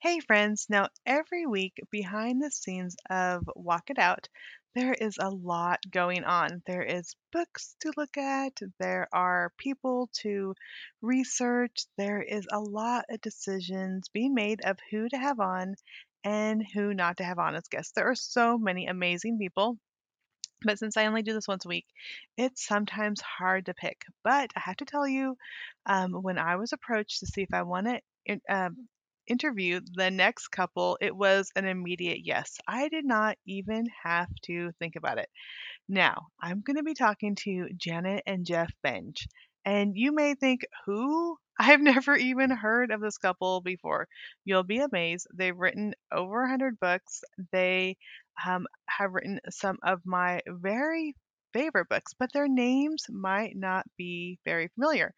Hey friends, now every week behind the scenes of Walk It Out, there is a lot going on. There is books to look at, there are people to research, there is a lot of decisions being made of who to have on and who not to have on as guests. There are so many amazing people. But since I only do this once a week, it's sometimes hard to pick. But I have to tell you, um, when I was approached to see if I want to interview the next couple, it was an immediate yes. I did not even have to think about it. Now, I'm going to be talking to Janet and Jeff Benge. And you may think, who? I've never even heard of this couple before. You'll be amazed. They've written over 100 books. They um, have written some of my very favorite books, but their names might not be very familiar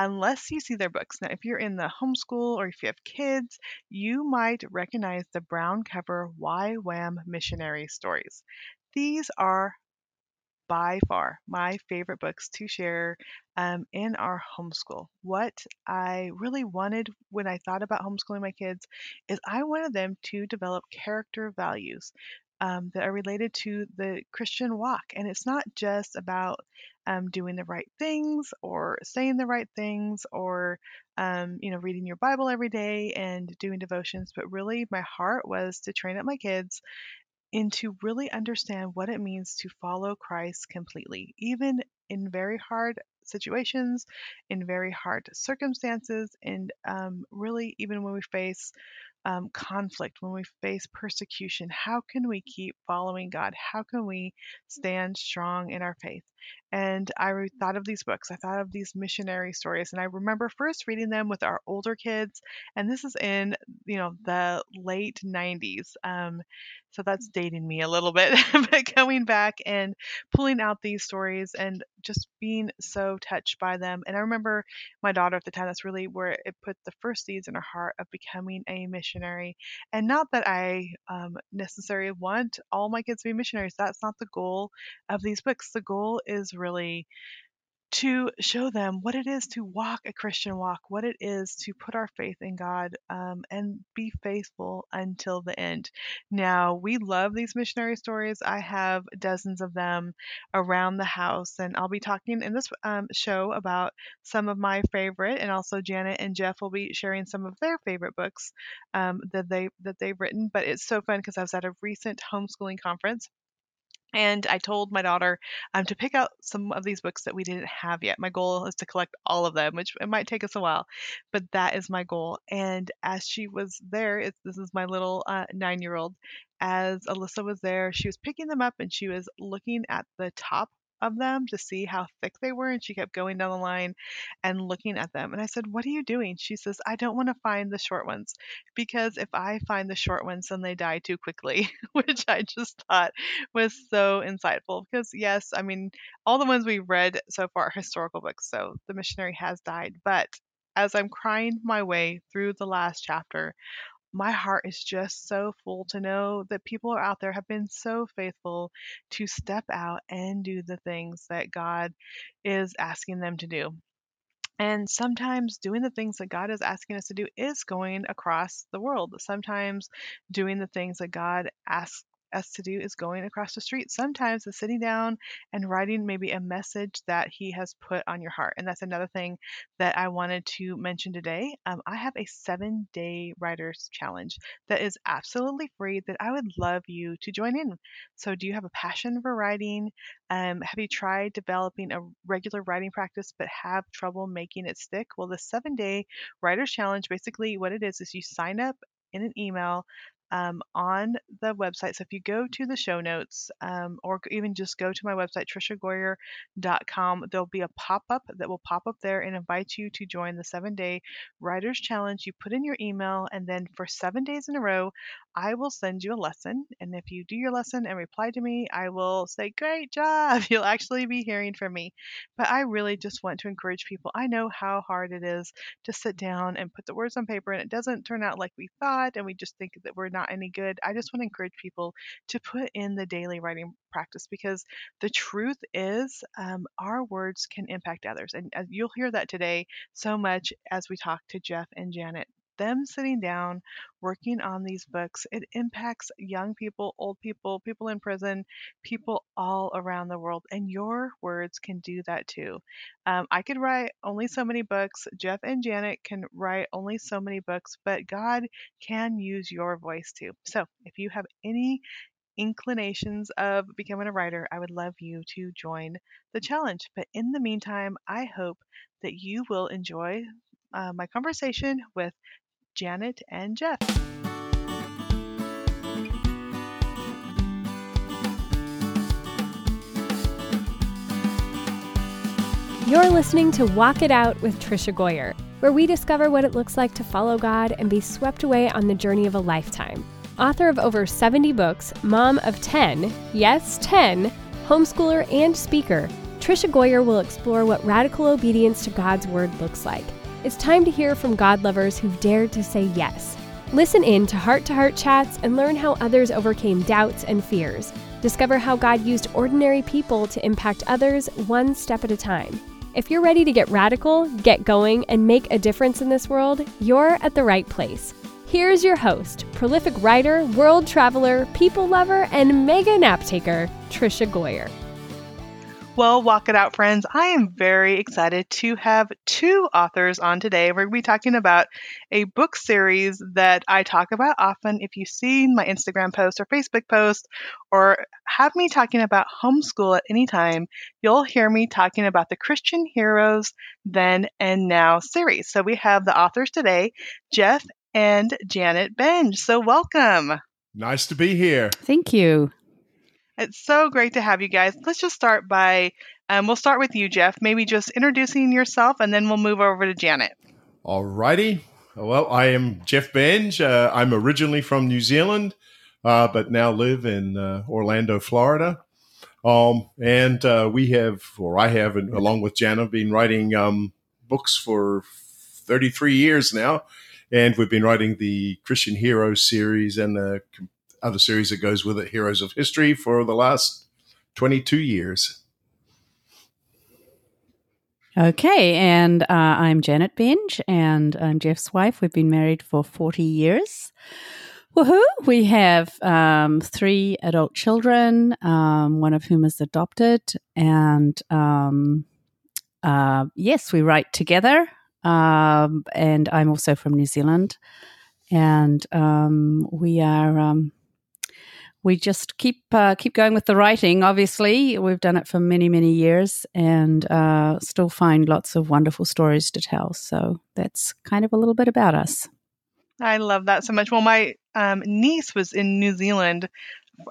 unless you see their books. Now, if you're in the homeschool or if you have kids, you might recognize the brown cover YWAM missionary stories. These are by far my favorite books to share um, in our homeschool. What I really wanted when I thought about homeschooling my kids is I wanted them to develop character values um, that are related to the Christian walk. And it's not just about um, doing the right things or saying the right things or um, you know reading your bible every day and doing devotions but really my heart was to train up my kids and to really understand what it means to follow Christ completely, even in very hard situations, in very hard circumstances, and um, really even when we face um, conflict, when we face persecution, how can we keep following God? How can we stand strong in our faith? And I thought of these books. I thought of these missionary stories, and I remember first reading them with our older kids. And this is in, you know, the late 90s. Um, so that's dating me a little bit, but going back and pulling out these stories and just being so touched by them. And I remember my daughter at the time, that's really where it put the first seeds in her heart of becoming a missionary. And not that I um, necessarily want all my kids to be missionaries, that's not the goal of these books. The goal is really to show them what it is to walk a Christian walk, what it is to put our faith in God um, and be faithful until the end. Now, we love these missionary stories. I have dozens of them around the house, and I'll be talking in this um, show about some of my favorite, and also Janet and Jeff will be sharing some of their favorite books um, that they that they've written. But it's so fun because I was at a recent homeschooling conference and I told my daughter um, to pick out some of these books that we didn't have yet. My goal is to collect all of them, which it might take us a while, but that is my goal. And as she was there, this is my little uh, nine year old. As Alyssa was there, she was picking them up and she was looking at the top of them to see how thick they were. And she kept going down the line and looking at them. And I said, What are you doing? She says, I don't want to find the short ones because if I find the short ones, then they die too quickly, which I just thought was so insightful. Because, yes, I mean, all the ones we've read so far are historical books. So the missionary has died. But as I'm crying my way through the last chapter, my heart is just so full to know that people are out there have been so faithful to step out and do the things that God is asking them to do. And sometimes doing the things that God is asking us to do is going across the world. Sometimes doing the things that God asks us to do is going across the street. Sometimes it's sitting down and writing maybe a message that He has put on your heart. And that's another thing that I wanted to mention today. Um, I have a seven day writers challenge that is absolutely free that I would love you to join in. So, do you have a passion for writing? Um, have you tried developing a regular writing practice but have trouble making it stick? Well, the seven day writers challenge basically what it is is you sign up in an email um, on the website. So if you go to the show notes um, or even just go to my website, triciagoyer.com, there'll be a pop up that will pop up there and invite you to join the seven day writers challenge. You put in your email, and then for seven days in a row, I will send you a lesson. And if you do your lesson and reply to me, I will say, Great job. You'll actually be hearing from me. But I really just want to encourage people. I know how hard it is to sit down and put the words on paper, and it doesn't turn out like we thought, and we just think that we're not not any good, I just want to encourage people to put in the daily writing practice because the truth is um, our words can impact others. And uh, you'll hear that today so much as we talk to Jeff and Janet them sitting down, working on these books, it impacts young people, old people, people in prison, people all around the world. And your words can do that too. Um, I could write only so many books. Jeff and Janet can write only so many books, but God can use your voice too. So if you have any inclinations of becoming a writer, I would love you to join the challenge. But in the meantime, I hope that you will enjoy uh, my conversation with Janet and Jeff. You're listening to Walk It Out with Tricia Goyer, where we discover what it looks like to follow God and be swept away on the journey of a lifetime. Author of over 70 books, mom of 10, yes, 10, homeschooler and speaker, Tricia Goyer will explore what radical obedience to God's word looks like. It's time to hear from God lovers who've dared to say yes. Listen in to heart to heart chats and learn how others overcame doubts and fears. Discover how God used ordinary people to impact others one step at a time. If you're ready to get radical, get going, and make a difference in this world, you're at the right place. Here's your host, prolific writer, world traveler, people lover, and mega nap taker, Tricia Goyer. Well, walk it out, friends. I am very excited to have two authors on today. We're going to be talking about a book series that I talk about often. If you've seen my Instagram post or Facebook post, or have me talking about homeschool at any time, you'll hear me talking about the Christian Heroes Then and Now series. So we have the authors today, Jeff and Janet Benge. So welcome. Nice to be here. Thank you. It's so great to have you guys. Let's just start by, um, we'll start with you, Jeff. Maybe just introducing yourself, and then we'll move over to Janet. All righty. Well, I am Jeff Benge. Uh, I'm originally from New Zealand, uh, but now live in uh, Orlando, Florida. Um, and uh, we have, or I have, along with Janet, been writing um, books for 33 years now. And we've been writing the Christian Hero series and the other series that goes with it, Heroes of History, for the last 22 years. Okay, and uh, I'm Janet Benge, and I'm Jeff's wife. We've been married for 40 years. Woohoo! We have um, three adult children, um, one of whom is adopted, and um, uh, yes, we write together. Um, and I'm also from New Zealand, and um, we are um, we just keep uh, keep going with the writing. Obviously, we've done it for many many years, and uh, still find lots of wonderful stories to tell. So that's kind of a little bit about us. I love that so much. Well, my um, niece was in New Zealand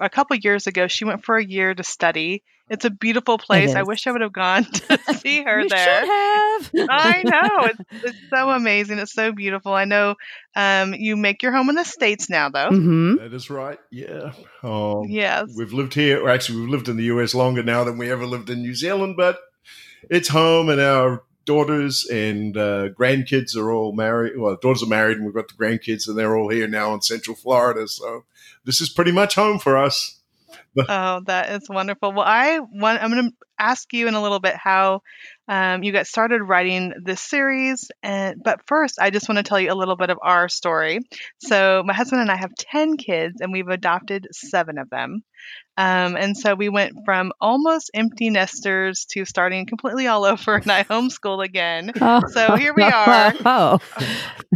a couple years ago. She went for a year to study. It's a beautiful place. I wish I would have gone to see her you there. Should have. I know it's, it's so amazing. It's so beautiful. I know um, you make your home in the states now, though. Mm-hmm. That is right. Yeah. Um, yes. We've lived here. Or actually, we've lived in the U.S. longer now than we ever lived in New Zealand, but it's home, and our daughters and uh, grandkids are all married. Well, daughters are married, and we've got the grandkids, and they're all here now in Central Florida. So this is pretty much home for us. oh, that is wonderful. Well, I want. I'm going to ask you in a little bit how um, you got started writing this series, and but first, I just want to tell you a little bit of our story. So, my husband and I have ten kids, and we've adopted seven of them. Um, and so we went from almost empty nesters to starting completely all over, and I homeschool again. Oh. So here we are. Oh.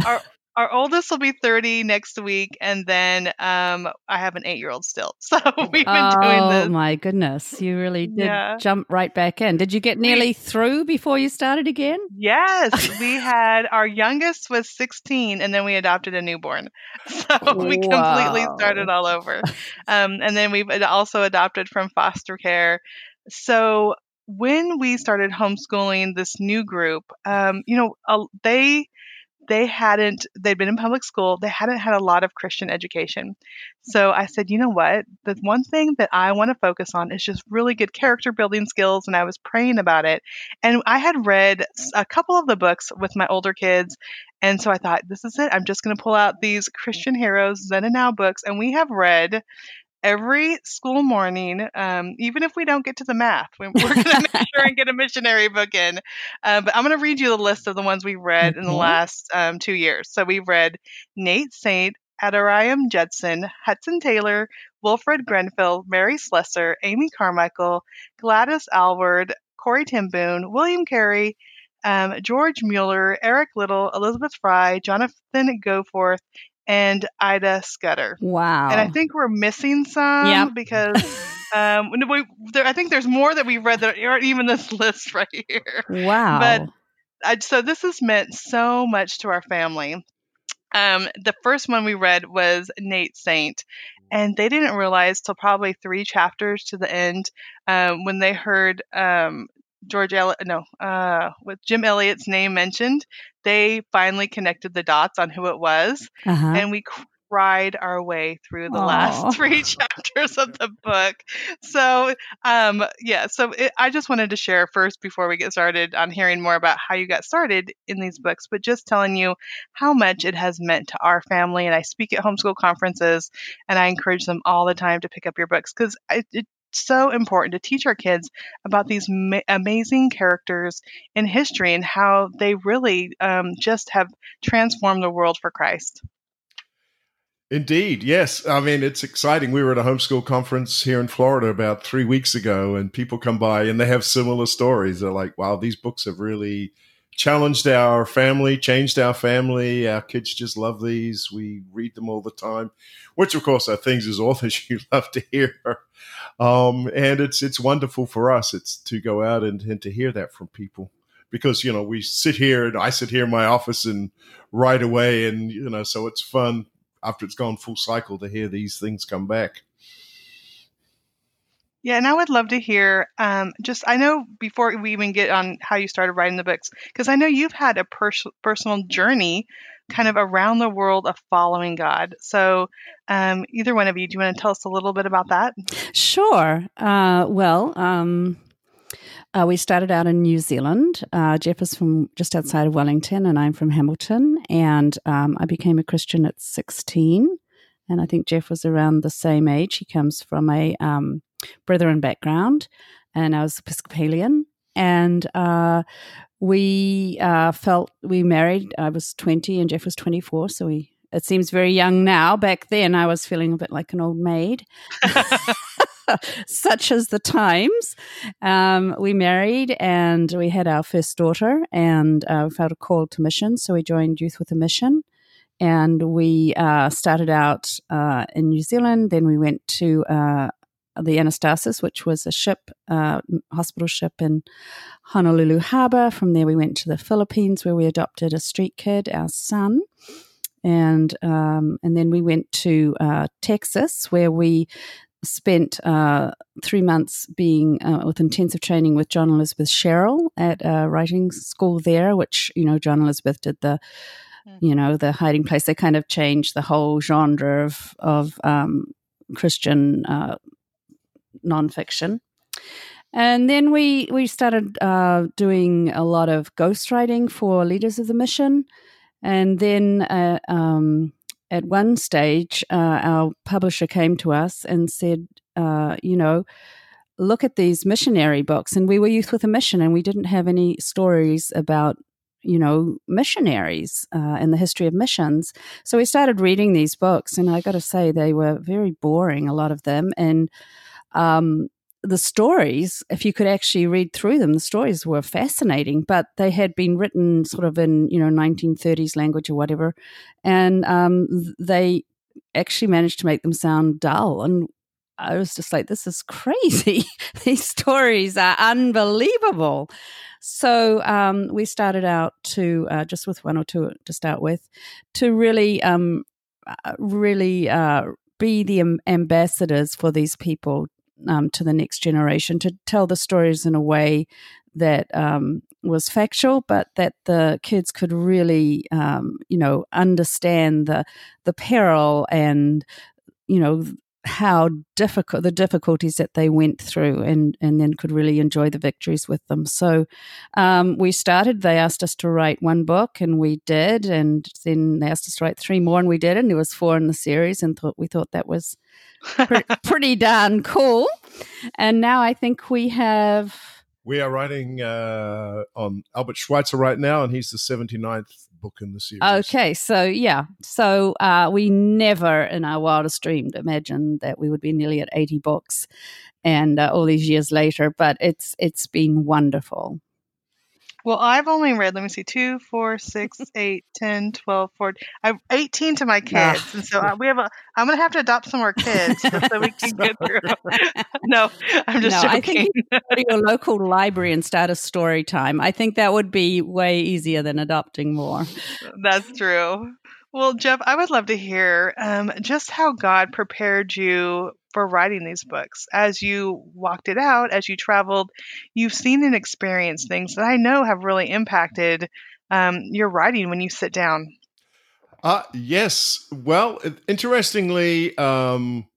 Our, our oldest will be 30 next week and then um, i have an eight-year-old still. So we've been oh, doing this. Oh my goodness you really did Yeah. jump right back in. Did you get nearly through before you started again? Yes we had our youngest was 16 and then we adopted a newborn. So we completely started all over. Um, and then we've also adopted from foster care. So when we started homeschooling this new group um, you know uh, they they hadn't they'd been in public school they hadn't had a lot of christian education. So i said you know what? The one thing that i want to focus on is just really good character building skills and i was praying about it. And i had read a couple of the books with my older kids and so i thought this is it. I'm just going to pull out these christian heroes then and now books and we have read every school morning, um, even if we don't get to the math, we- we're going to make sure and get a missionary book in. Uh, but I'm going to read you the list of the ones we've read in the last um, two years. So we've read Nate Saint, Adoniram Judson, Hudson Taylor, Wilfred Grenfell, Mary Slessor, Amy Carmichael, Gladys Aylward, Corey Timboon, William Carey, um, George Mueller, Eric Liddell, Elizabeth Fry, Jonathan Goforth, and Ida Scudder. Wow. And I think we're missing some Yep. because um, we, there, I think there's more that we've read that aren't even this list right here. wow. but I, so this has meant so much to our family. Um, the first one we read was Nate Saint, and they didn't realize till probably three chapters to the end um, when they heard um, George Eliot, no, uh, with Jim Elliot's name mentioned. They finally connected the dots on who it was, uh-huh. and we cried our way through the Aw. last three chapters of the book. So, um, yeah, so it, I just wanted to share first before we get started on hearing more about how you got started in these books, but just telling you how much it has meant to our family. And I speak at homeschool conferences, and I encourage them all the time to pick up your books because it, it's so important to teach our kids about these ma- amazing characters in history and how they really um, just have transformed the world for Christ. Indeed, yes. I mean, it's exciting. We were at a homeschool conference here in Florida about three weeks ago, and people come by and they have similar stories. They're like, wow, these books have really challenged our family, changed our family. Our kids just love these. We read them all the time, which, of course, are things as authors you love to hear. Um, and it's it's wonderful for us. It's to go out and, and to hear that from people because you know we sit here and I sit here in my office and write away, and you know, so it's fun after it's gone full cycle to hear these things come back. Yeah, and I would love to hear um, just, I know before we even get on how you started writing the books, because I know you've had a pers- personal journey kind of around the world of following God. So, um, either one of you, do you want to tell us a little bit about that? Sure. Uh, well, um, uh, we started out in New Zealand. Uh, Jeff is from just outside of Wellington, and I'm from Hamilton. And um, I became a Christian at 16. And I think Jeff was around the same age. He comes from a um, Brethren background, and I was Episcopalian. And uh, we uh, felt we married. I was 20 and Jeff was 24. So we, it seems very young now. Back then, I was feeling a bit like an old maid. Such as the times. Um, we married and we had our first daughter, and uh, felt a call to mission. So we joined Youth with a Mission. And we uh, started out uh, in New Zealand. Then we went to uh, the Anastasis, which was a ship, uh, hospital ship in Honolulu Harbor. From there, we went to the Philippines, where we adopted a street kid, our son, and um, and then we went to uh, Texas, where we spent uh, three months being uh, with intensive training with John Elizabeth Sherrill at a writing school there, which you know John Elizabeth did the you know the hiding place. They kind of changed the whole genre of of um, Christian uh, nonfiction. And then we we started uh, doing a lot of ghostwriting for leaders of the mission, and then uh, um, at one stage, uh, our publisher came to us and said, uh, you know, look at these missionary books, and we were youth with a mission, and we didn't have any stories about you know missionaries uh, and the history of missions. So we started reading these books, and I got to say they were very boring, a lot of them, and um, the stories, if you could actually read through them, the stories were fascinating, but they had been written sort of in, you know, 1930s language or whatever. And um, they actually managed to make them sound dull. And I was just like, this is crazy. These stories are unbelievable. So um, we started out to, uh, just with one or two to start with, to really, um, really uh, be the ambassadors for these people um, to the next generation to tell the stories in a way that um, was factual, but that the kids could really, um, you know, understand the the peril and you know how difficult the difficulties that they went through and and then could really enjoy the victories with them. So um, we started they asked us to write one book and we did and then they asked us to write three more and we did and there was four in the series and thought we thought that was pre- pretty darn cool. And now i think we have we are writing uh, on albert schweitzer right now and he's the 79th book in the series. Okay, so yeah, so uh, we never in our wildest dreams imagined that we would be nearly at eighty books, and uh, all these years later. But it's it's been wonderful. Well, I've only read, let me see, 2, 4, 6, 8, 10, 12, 14. I've 18 to my kids. And so I, we have a, I'm going to have to adopt some more kids so we can get through. no, I'm just no, joking. I think your local library and start a story time. I think that would be way easier than adopting more. That's true. Well, Jeff, I would love to hear um, just how God prepared you for writing these books. As you walked it out, as you traveled, you've seen and experienced things that I know have really impacted um, your writing when you sit down. Uh, yes. Well, interestingly, um,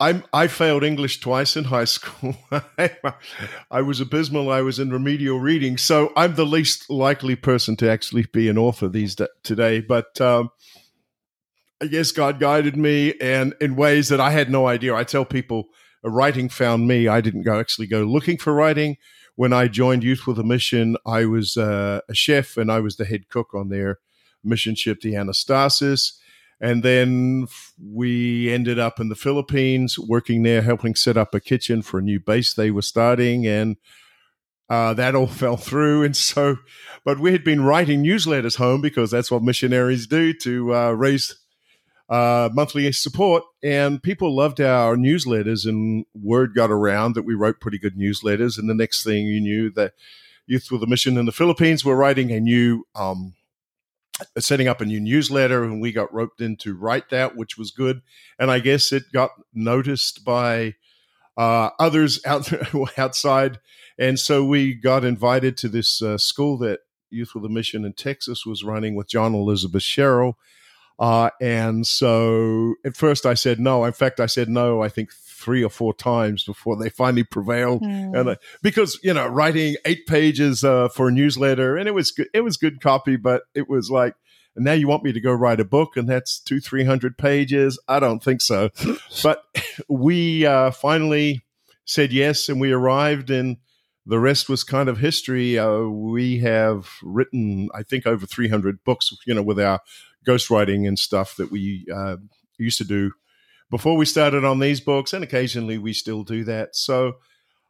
I I failed English twice in high school. I was abysmal. I was in remedial reading, so I'm the least likely person to actually be an author these today. But um, I guess God guided me, and in ways that I had no idea. I tell people, writing found me. I didn't go actually go looking for writing. When I joined Youth with a Mission, I was uh, a chef, and I was the head cook on their mission ship, the Anastasis and then we ended up in the Philippines, working there, helping set up a kitchen for a new base they were starting. And uh, that all fell through. And so, but we had been writing newsletters home because that's what missionaries do to uh, raise uh, monthly support. And people loved our newsletters, and word got around that we wrote pretty good newsletters. And the next thing you knew, that Youth with a Mission in the Philippines were writing a new um, setting up a new newsletter and we got roped in to write that which was good. And i guess it got noticed by uh, others out outside. And so we got invited to this uh, school that youth with a mission in texas was running with john elizabeth sherrill. Uh, and so at first i said no. In fact i said no i think three or four times before they finally prevailed. Mm. And uh, because you know, writing eight pages uh, for a newsletter, and it was good, it was good copy, but it was like, and now you want me to go write a book, and that's two three hundred pages. I don't think so. but we uh, finally said yes, and we arrived and. The rest was kind of history. Uh, we have written, I think, over 300 books, you know, with our ghostwriting and stuff that we uh, used to do before we started on these books, and occasionally we still do that. So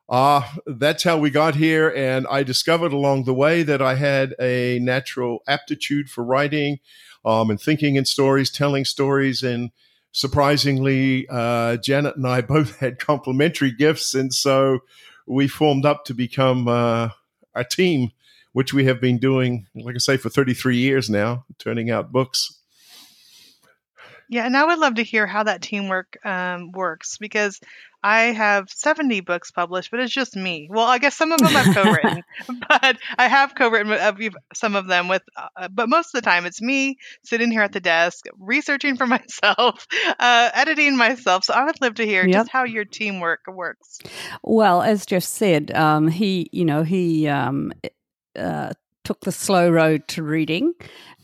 uh, that's how we got here. And I discovered along the way that I had a natural aptitude for writing um, and thinking in stories, telling stories. And surprisingly, uh, Janet and I both had complementary gifts. And so we formed up to become uh, a team, which we have been doing, like I say, for 33 years now, turning out books. Yeah, and I would love to hear how that teamwork um, works because I have 70 books published, but it's just me. Well, I guess some of them I've co-written, but I have co-written some of them with. Uh, but most of the time, it's me sitting here at the desk, researching for myself, uh, editing myself. So I would love to hear yep. just how your teamwork works. Well, as Jeff said, um, he, you know, he um, uh, took the slow road to reading,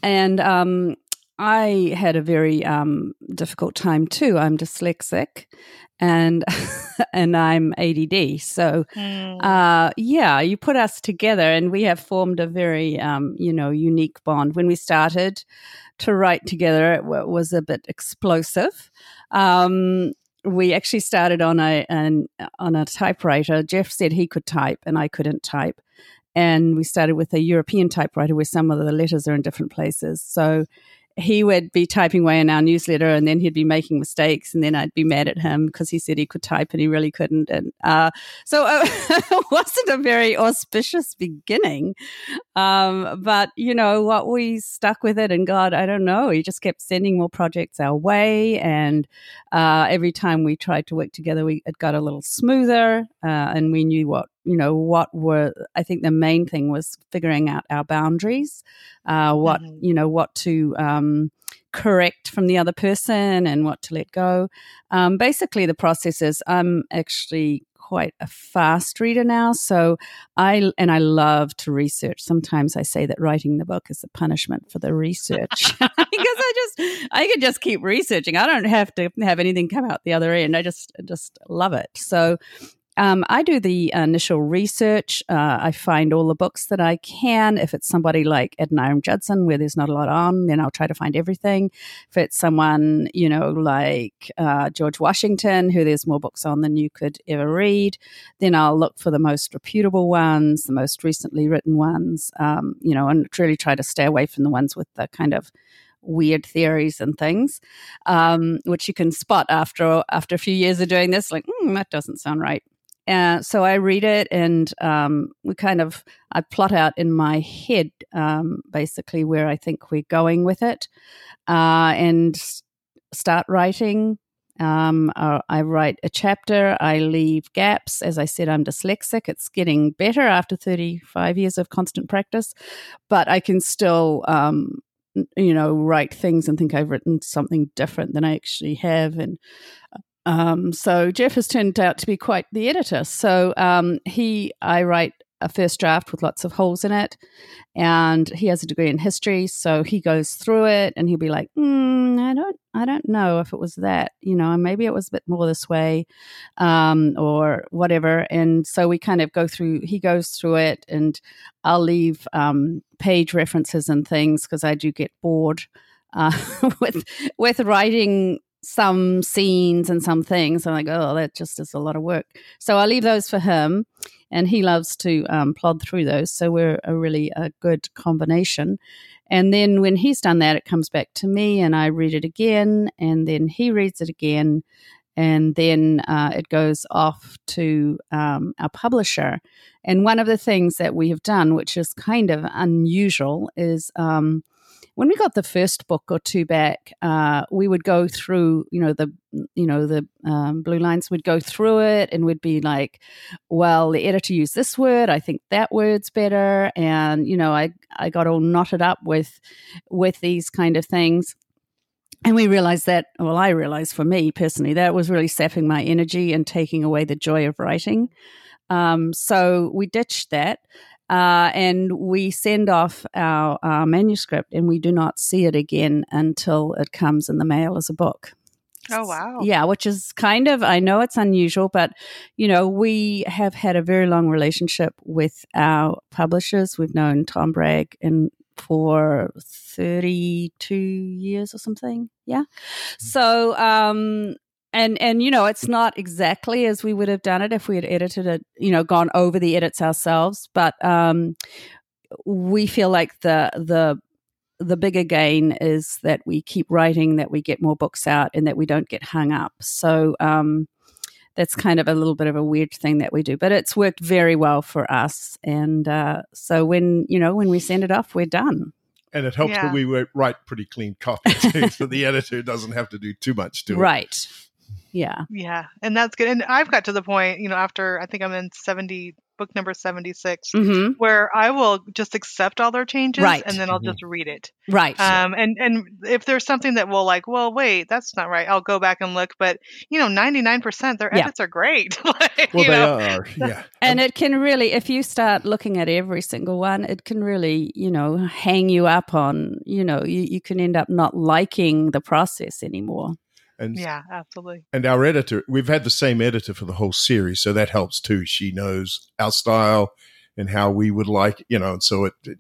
and um, I had a very um, difficult time too. I'm dyslexic, and and I'm ADD. So, mm. uh, yeah, you put us together, and we have formed a very um, you know unique bond. When we started to write together, it w- was a bit explosive. Um, we actually started on a an, on a typewriter. Jeff said he could type, and I couldn't type. And we started with a European typewriter where some of the letters are in different places. So he would be typing away in our newsletter and then he'd be making mistakes and then I'd be mad at him because he said he could type and he really couldn't. And uh, so uh, it wasn't a very auspicious beginning. Um, but, you know, what we stuck with it and God, I don't know, he just kept sending more projects our way. And uh, every time we tried to work together, we, it got a little smoother uh, and we knew what you know what were i think the main thing was figuring out our boundaries uh, what mm-hmm. you know what to um, correct from the other person and what to let go. Um, basically, the process is I'm actually quite a fast reader now. So I, and I love to research. Sometimes I say that writing the book is a punishment for the research because I just, I can just keep researching. I don't have to have anything come out the other end. I just, just love it. So um, I do the initial research. Uh, I find all the books that I can. If it's somebody like Adoniram Judson, where there's not a lot on, then I'll try to find everything. If it's someone, you know, like uh, George Washington, who there's more books on than you could ever read, then I'll look for the most reputable ones, the most recently written ones, um, you know, and really try to stay away from the ones with the kind of weird theories and things, um, which you can spot after after a few years of doing this. Like mm, that doesn't sound right. And so I read it and um, we kind of, I plot out in my head um, basically where I think we're going with it uh, and start writing. Um, uh, I write a chapter, I leave gaps. As I said, I'm dyslexic. It's getting better after 35 years of constant practice, but I can still um, you know write things and think I've written something different than I actually have and um, so Jeff has turned out to be quite the editor. So um, he, I write a first draft with lots of holes in it, and he has a degree in history, so he goes through it and he'll be like, mm, "I don't, I don't know if it was that, you know, maybe it was a bit more this way, um, or whatever." And so we kind of go through. He goes through it, and I'll leave um, page references and things because I do get bored. Uh, with with writing some scenes and some things. I'm like, oh, that just is a lot of work. So I leave those for him, and he loves to um, plod through those. So we're a really a good combination. And then when he's done that, it comes back to me, and I read it again, and then he reads it again, and then uh, it goes off to um, our publisher. And one of the things that we have done, which is kind of unusual, is um, when we got the first book or two back, uh, we would go through, you know, the, you know, the um, blue lines. We'd go through it, and we'd be like, "Well, the editor used this word. I think that word's better." And you know, I I got all knotted up with with these kind of things. And we realized that, well, I realized for me personally, that was really sapping my energy and taking away the joy of writing. Um, so we ditched that. Uh, and we send off our, our, manuscript and we do not see it again until it comes in the mail as a book. Oh, wow. Yeah, which is kind of, I know it's unusual, but, you know, we have had a very long relationship with our publishers. We've known Tom Bragg and for 32 years or something. Yeah. Mm-hmm. So, um, and and you know it's not exactly as we would have done it if we had edited it you know gone over the edits ourselves but um we feel like the the the bigger gain is that we keep writing that we get more books out and that we don't get hung up so um that's kind of a little bit of a weird thing that we do but it's worked very well for us and uh, so when you know when we send it off we're done and it helps yeah. that we write pretty clean copy too, so the editor doesn't have to do too much to it. Right. Yeah. Yeah. And that's good. And I've got to the point, you know, after I think I'm in 70, book number 76, mm-hmm. where I will just accept all their changes right. and then I'll mm-hmm. just read it. Right. Um, and, and if there's something that will like, well, wait, that's not right. I'll go back and look. But, you know, 99% their edits yeah. are great. like, well, they know? are. Yeah. And it can really, if you start looking at every single one, it can really, you know, hang you up on, you know, you, you can end up not liking the process anymore. And yeah, absolutely. And our editor, we've had the same editor for the whole series, so that helps too. She knows our style and how we would like, you know, and so it, it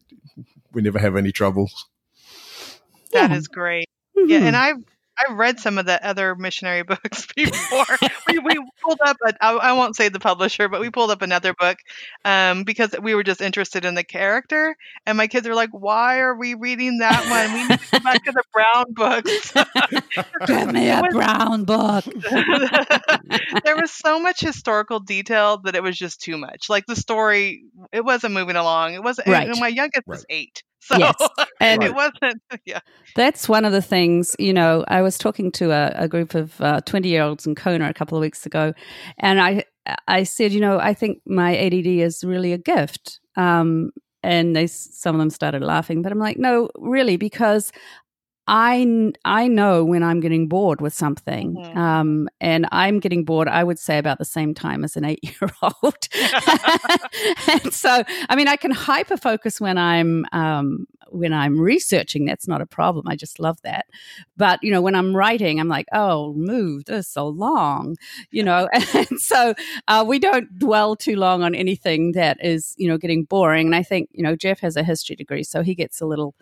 we never have any trouble. That yeah. is great. Mm-hmm. Yeah, and I've I've read some of the other missionary books before. we, we pulled up, a, I, I won't say the publisher, but we pulled up another book um, because we were just interested in the character. And my kids were like, why are we reading that one? We need to go back to the Brown books. Give me a was, Brown book. there was so much historical detail that it was just too much. Like the story, it wasn't moving along. It wasn't, right. and my youngest right. was eight. So yes. and it wasn't, yeah. That's one of the things, you know, I was talking to a, a group of 20 uh, year olds in Kona a couple of weeks ago, and I, I said, you know, I think my ADD is really a gift. Um, and they, some of them started laughing, but I'm like, no, really, because I I know when I'm getting bored with something, Mhm. um, and I'm getting bored. I would say about the same time as an eight year old. and so, I mean, I can hyper focus when I'm um, when I'm researching. That's not a problem. I just love that. But you know, when I'm writing, I'm like, oh, move this so long, you know. and so uh, we don't dwell too long on anything that is you know getting boring. And I think you know Jeff has a history degree, so he gets a little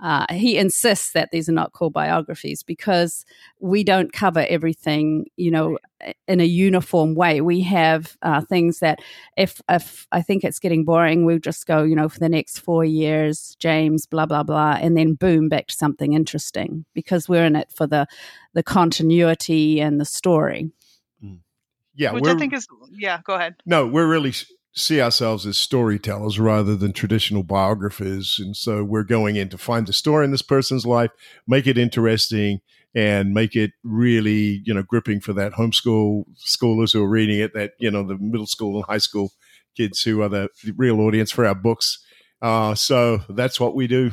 uh, he insists that these are not called biographies because we don't cover everything, you know, in a uniform way. We have uh, things that, if if I think it's getting boring, we'll just go, you know, for the next four years, James, blah blah blah, and then boom, back to something interesting because we're in it for the the continuity and the story. Yeah, Which I think is yeah. Go ahead. no, we're really s- see ourselves as storytellers rather than traditional biographers, and so we're going in to find the story in this person's life, make it interesting, and make it really you know gripping for that homeschool schoolers who are reading it, that you know the middle school and high school kids who are the real audience for our books. Uh, so that's what we do.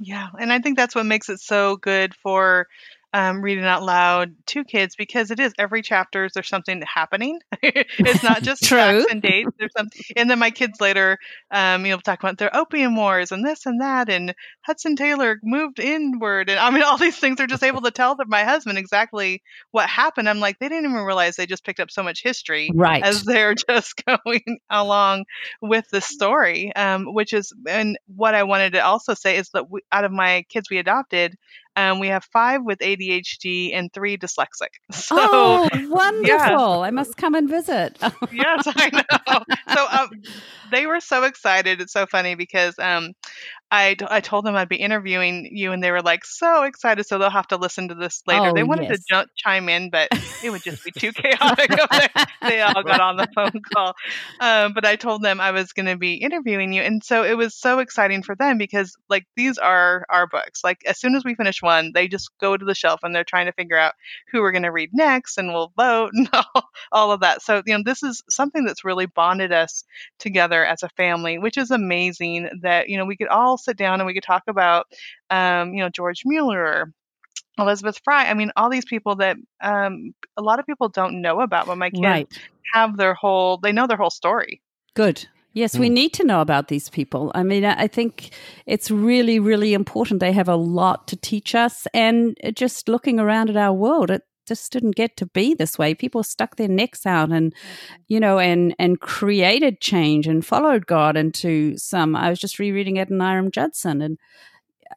Yeah, and I think that's what makes it so good for um, reading out loud to kids because it is every chapter there's something happening. it's not just facts and dates. There's something, and then my kids later, um, you know, talk about their opium wars and this and that, and Hudson Taylor moved inward, and I mean, all these things are just able to tell them, my husband exactly what happened. I'm like, they didn't even realize they just picked up so much history Right. as they're just going along with the story um, which is and what i wanted to also say is that we, out of my kids we adopted um, we have five with adhd and three dyslexic so oh, wonderful! I must come and visit. yes i know so um, they were so excited it's so funny because um, I, I told them I'd be interviewing you, and they were like so excited. So they'll have to listen to this later. Oh, they wanted yes. to chime in, but it would just be too chaotic. they all got on the phone call. Um, but I told them I was going to be interviewing you, and so it was so exciting for them because like these are our books. Like as soon as we finish one, they just go to the shelf and they're trying to figure out who we're going to read next, and we'll vote and all, all of that. So you know, this is something that's really bonded us together as a family, which is amazing. That you know we could all sit down and we could talk about um, you know George Mueller. Elizabeth Fry. I mean, all these people that um, a lot of people don't know about, but my kids right. have their whole, they know their whole story. Good. Yes, we Hmm. need to know about these people. I mean, I I think it's really, really important. They have a lot to teach us. And just looking around at our world, it just didn't get to be this way. People stuck their necks out and, you know, and and created change and followed God into some. I was just rereading Adoniram Judson, and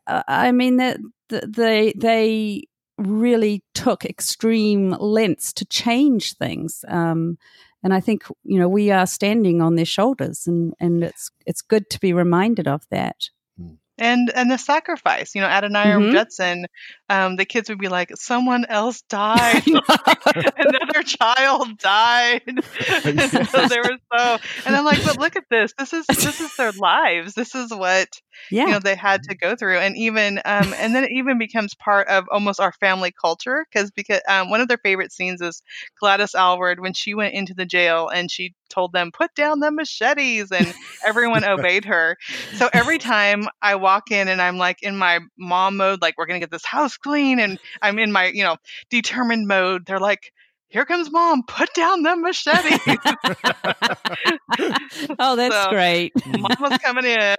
uh, I mean that they they really took extreme lengths to change things. Um, and I think you know we are standing on their shoulders, and and it's it's good to be reminded of that. And and the sacrifice, you know, Adoniram Mhm. Judson, um, the kids would be like, someone else died, another child died. and so they were so, and I'm like, but look at this. This is this is their lives. This is what yeah, you know they had to go through and even um and then it even becomes part of almost our family culture because because um, one of their favorite scenes is gladys aylward when she went into the jail and she told them put down the machetes and everyone obeyed her. So every time i walk in and i'm like in my mom mode like we're gonna get this house clean and i'm in my you know determined mode they're like here comes mom put down the machete oh, that's So- great. mama's coming in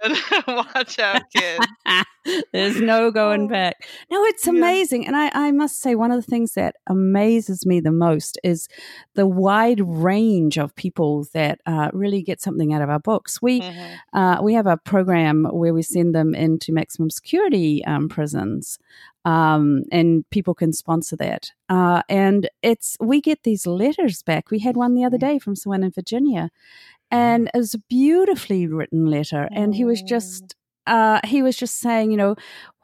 watch out kids There's no going Oh. back. No, it's Yeah. amazing. And I, I must say, one of the things that amazes me the most is the wide range of people that uh, really get something out of our books. We, Mhm. uh, we have a program where we send them into maximum security um, prisons. Um, and people can sponsor that. Uh, and it's we get these letters back. We had one the other day from someone in Virginia, and it was a beautifully written letter. And he was Oh. just uh, he was just saying, you know,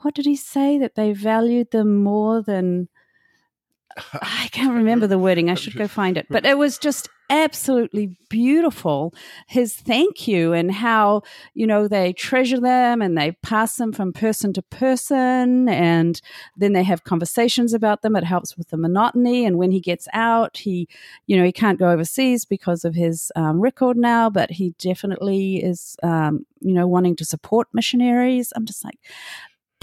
what did he say that they valued them more than I can't remember the wording. I should go find it. But it was just absolutely beautiful. His thank you and how, you know, they treasure them and they pass them from person to person and then they have conversations about them. It helps with the monotony. And when he gets out, he, you know, he can't go overseas because of his um, record now, but he definitely is, um, you know, wanting to support missionaries. I'm just like,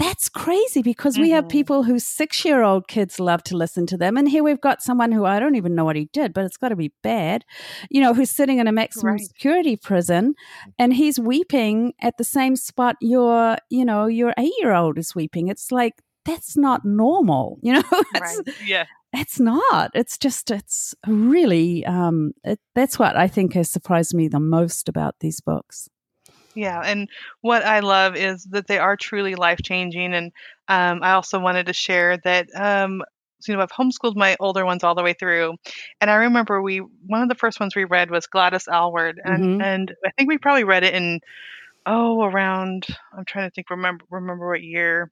that's crazy because we have Mhm. people whose six year old kids love to listen to them. And here we've got someone who I don't even know what he did, but it's got to be bad, you know, who's sitting in a maximum Right. security prison and he's weeping at the same spot your, you know, your eight year old is weeping. It's like, that's not normal, you know? It's- Right. Yeah. it's not. It's just, it's really, um, it, that's what I think has surprised me the most about these books. Yeah, and what I love is that they are truly life changing. And um, I also wanted to share that um, so, you know I've homeschooled my older ones all the way through, and I remember we one of the first ones we read was Gladys Aylward, and Mhm. and I think we probably read it in oh around I'm trying to think remember remember what year.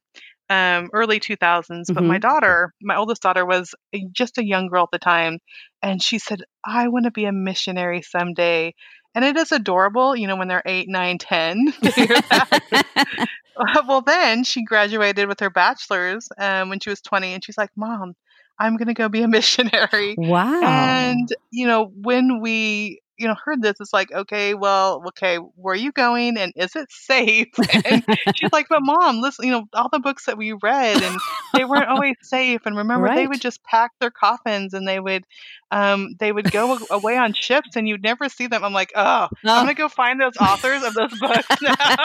Um, early 2000s, but my Mhm. daughter, my oldest daughter, was just a young girl at the time, and she said, "I want to be a missionary someday." And it is adorable, you know, when they're eight, nine, ten to hear that. well, then she graduated with her bachelor's um, when she was 20, and she's like, Mom, I'm going to go be a missionary. wow. And, you know, when we, you know, heard this, it's like, okay, well, okay, where are you going and is it safe? And she's like, but mom, listen, you know, all the books that we read and they weren't always safe. And remember, they would just pack their coffins and they would, um, they would go away on ships and you'd never see them. I'm like, oh, I'm gonna go find those authors of those books now.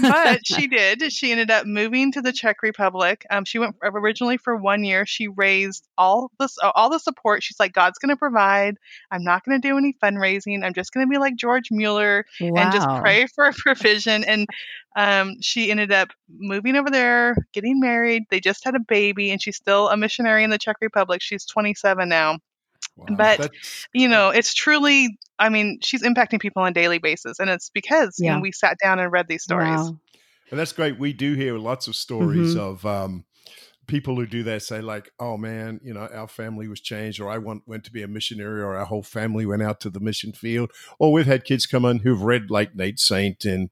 but she did. She ended up moving to the Czech Republic. Um, she went originally for one year. She raised all this, all the support. She's like, God's gonna provide. I'm not gonna do any fundraising. I'm just gonna be like George Mueller and just pray for a provision. And um, she ended up moving over there, getting married. They just had a baby, and she's still a missionary in the Czech Republic. She's 27 now Wow, But, that's- you know, it's truly, I mean, she's impacting people on a daily basis. And it's because, you know, we sat down and read these stories. Wow. And that's great. We do hear lots of stories Mhm. of um, people who do that say, like, oh man, you know, our family was changed, or I went, went to be a missionary, or our whole family went out to the mission field. Or we've had kids come in who've read like Nate Saint and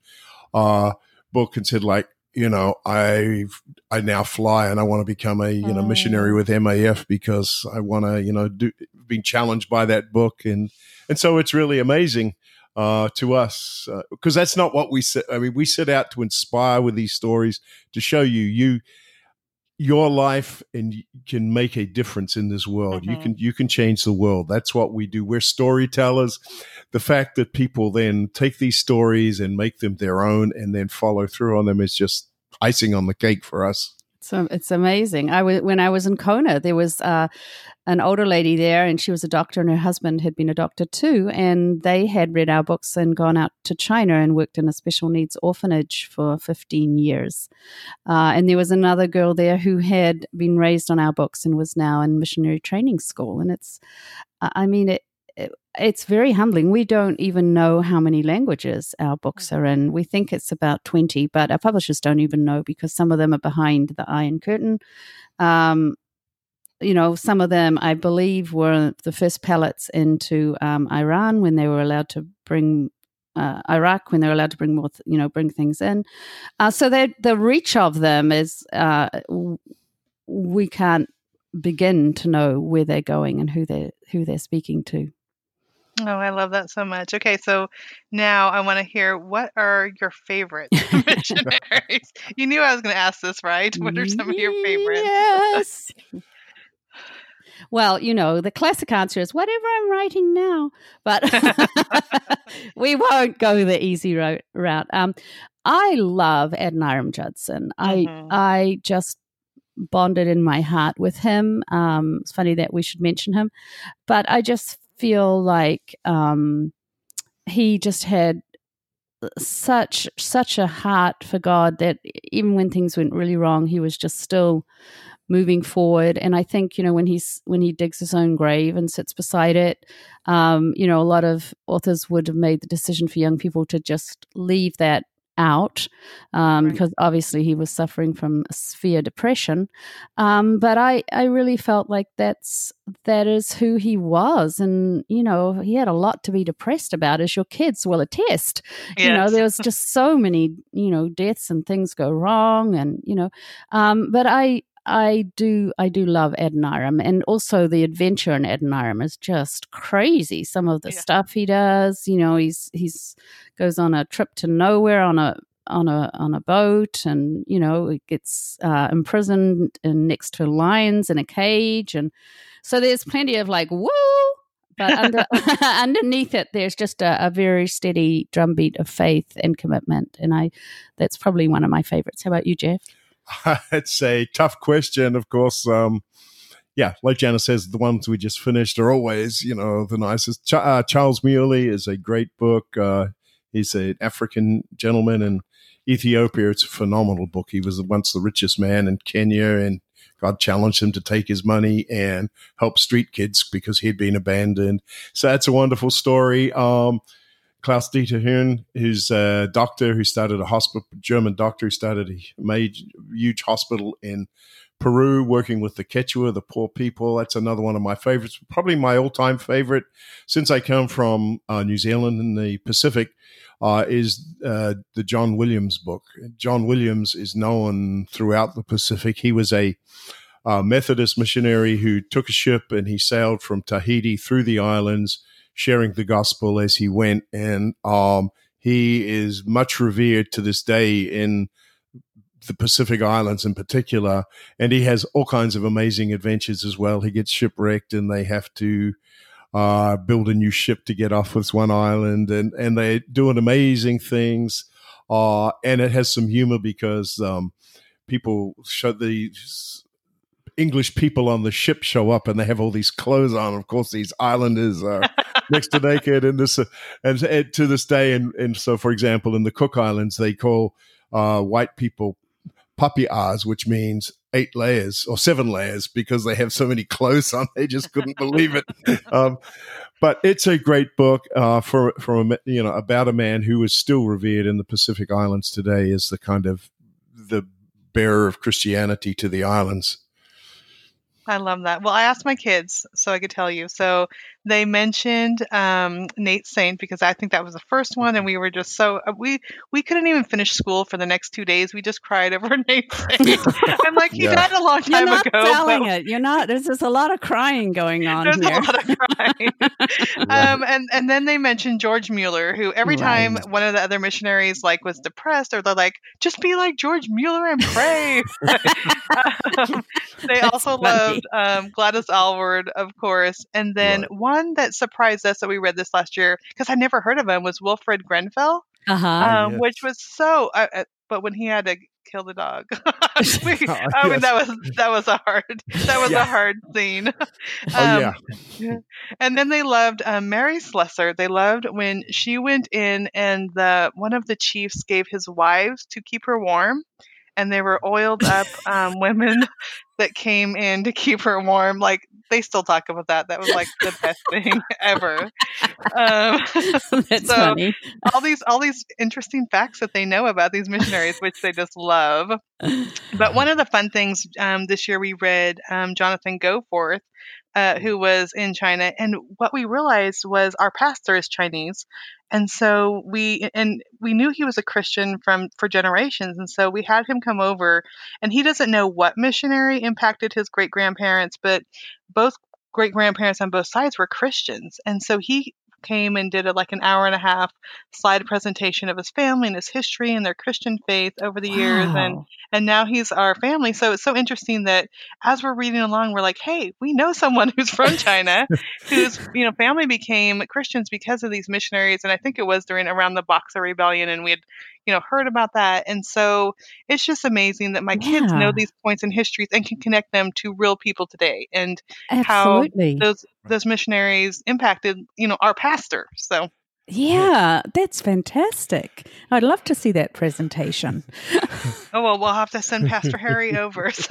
uh, book and said, like, you know, I I now fly and I want to become a you know Oh. missionary with MAF because I want to you know do being challenged by that book and and so it's really amazing uh, to us because that's not what we set. I mean, we set out to inspire with these stories to show you you your life and you can make a difference in this world. You Mhm. can you can change the world. That's what we do. We're storytellers. The fact that people then take these stories and make them their own and then follow through on them is just icing on the cake for us. So it's amazing. I was when I was in Kona, there was uh, an older lady there, and she was a doctor, and her husband had been a doctor too, and they had read our books and gone out to China and worked in a special needs orphanage for fifteen years. Uh, and there was another girl there who had been raised on our books and was now in missionary training school. And it's, I mean, it, it it's very humbling. We don't even know how many languages our books are in. We think it's about 20, but our publishers don't even know because some of them are behind the Iron Curtain. Um, you know, some of them, I believe, were the first pallets into um, Iran when they were allowed to bring uh, Iraq when they're allowed to bring more, th- you know, bring things in. Uh, so the reach of them is, uh, w- we can't begin to know where they're going and who they are who they're speaking to. Oh, I love that so much. Okay, so now I want to hear what are your favorite missionaries? you knew I was going to ask this, right? What are some of your favorites? Yes. Well, you know, the classic answer is whatever I'm writing now, but we won't go the easy ro- route. Um, I love Adoniram Judson. I Mhm. I just bonded in my heart with him. Um, it's funny that we should mention him, but I just feel like um, he just had such such a heart for God that even when things went really wrong, he was just still moving forward. And I think you know when he's when he digs his own grave and sits beside it, um, you know, a lot of authors would have made the decision for young people to just leave that out um, Right. because obviously he was suffering from severe depression. Um, but I, I really felt like that's that is who he was, and you know he had a lot to be depressed about, as your kids will attest. You know Yes. there was just so many you know deaths and things go wrong, and you know, um, but I. I do, I do love Adoniram, and also the adventure in Adoniram is just crazy. Some of the Yeah. stuff he does, you know, he's he's goes on a trip to nowhere on a on a on a boat, and you know it gets uh, imprisoned in, next to lions in a cage, and so there's plenty of like woo. But under, underneath it, there's just a, a, very steady drumbeat of faith and commitment, and I that's probably one of my favorites. How about you, Jeff? it's a tough question, of course. Um, yeah, like Jana says, the ones we just finished are always, you know, the nicest. Ch- uh, Charles Mulli is a great book. Uh, he's an African gentleman in Ethiopia. It's a phenomenal book. He was once the richest man in Kenya, and God challenged him to take his money and help street kids because he'd been abandoned. So that's a wonderful story. Um, Klaus Dieter John, who's a doctor who started a hospital, German doctor who started a major, huge hospital in Peru, working with the Quechua, the poor people. That's another one of my favorites. Probably my all time favorite since I come from uh, New Zealand in the Pacific uh, is uh, the John Williams book. John Williams is known throughout the Pacific. He was a uh, Methodist missionary who took a ship and he sailed from Tahiti through the islands, sharing the gospel as he went. And um, he is much revered to this day in the Pacific Islands in particular. And he has all kinds of amazing adventures as well. He gets shipwrecked and they have to uh, build a new ship to get off this one island. And, and they're doing amazing things. Uh, and it has some humor because um, people show the English people on the ship show up and they have all these clothes on. Of course, these islanders are next to naked, and this, and, and, to this day, and, and so, for example, in the Cook Islands, they call uh, white people papias, which means eight layers or seven layers because they have so many clothes on. They just couldn't believe it. Um, but it's a great book uh, for from a, you know about a man who is still revered in the Pacific Islands today as the kind of the bearer of Christianity to the islands. I love that. Well, I asked my kids so I could tell you. So they mentioned um, Nate Saint because I think that was the first one, and we were just so uh, we we couldn't even finish school for the next two days. We just cried over Nate Saint. I'm like, he yeah. died a long time You're not ago. Telling it. You're not. There's just a lot of crying going on. There's here. a lot of crying. um, and and then they mentioned George Mueller, who every time one of the other missionaries like was depressed, or they're like, just be like George Mueller and pray. um, they That's also funny. loved um, Gladys Aylward, of course, and then right. one one that surprised us that we read this last year because I never heard of him was Wilfred Grenfell, uh-huh. um, yes. which was so. Uh, uh, but when he had to kill the dog, we, oh, I mean that was that was a hard that was yeah. a hard scene. um, oh yeah. and then they loved um, Mary Slessor. They loved when she went in and the one of the chiefs gave his wives to keep her warm and they were oiled up um, women that came in to keep her warm. Like they still talk about that. That was like the best thing ever. Um, That's so funny. all these all these interesting facts that they know about these missionaries, which they just love. But one of the fun things um, this year we read um, Jonathan Goforth, uh, who was in China, and what we realized was our pastor is Chinese, and so we and we knew he was a Christian from for generations, and so we had him come over, and he doesn't know what missionary impacted his great grandparents, but both great grandparents on both sides were Christians, and so he came and did a, like an hour and a half slide presentation of his family and his history and their Christian faith over the wow. years and and now he's our family so it's so interesting that as we're reading along we're like hey we know someone who's from China whose you know family became Christians because of these missionaries and I think it was during around the Boxer rebellion and we had you know heard about that and so it's just amazing that my kids know these points in histories and can connect them to real people today and Absolutely. how those those missionaries impacted you know our pastor so yeah, that's fantastic. I'd love to see that presentation. oh well, we'll have to send Pastor Harry over.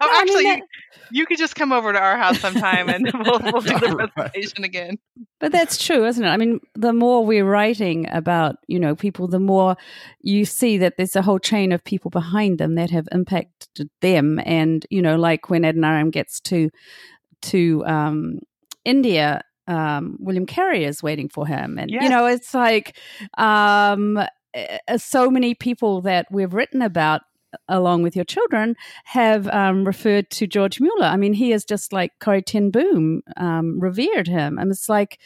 Oh, actually, you, you, could just come over to our house sometime, and we'll, we'll do the presentation again. But that's true, isn't it? I mean, the more we're writing about, you know, people, the more you see that there's a whole chain of people behind them that have impacted them. And you know, like when Adoniram gets to to um, India um, William Carey is waiting for him. And, yes. you know, it's like um, so many people that we've written about along with your children, have um, referred to George Mueller. I mean, he is just like Corrie ten Boom um, revered him, and it's like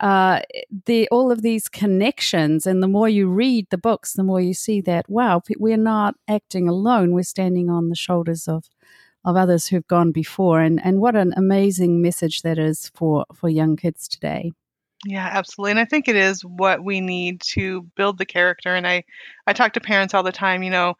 uh, the all of these connections. And the more you read the books, the more you see that wow, we're not acting alone. We're standing on the shoulders of of others who've gone before, and and what an amazing message that is for for young kids today. Yeah, absolutely. And I think it is what we need to build the character. And I, I talk to parents all the time, you know,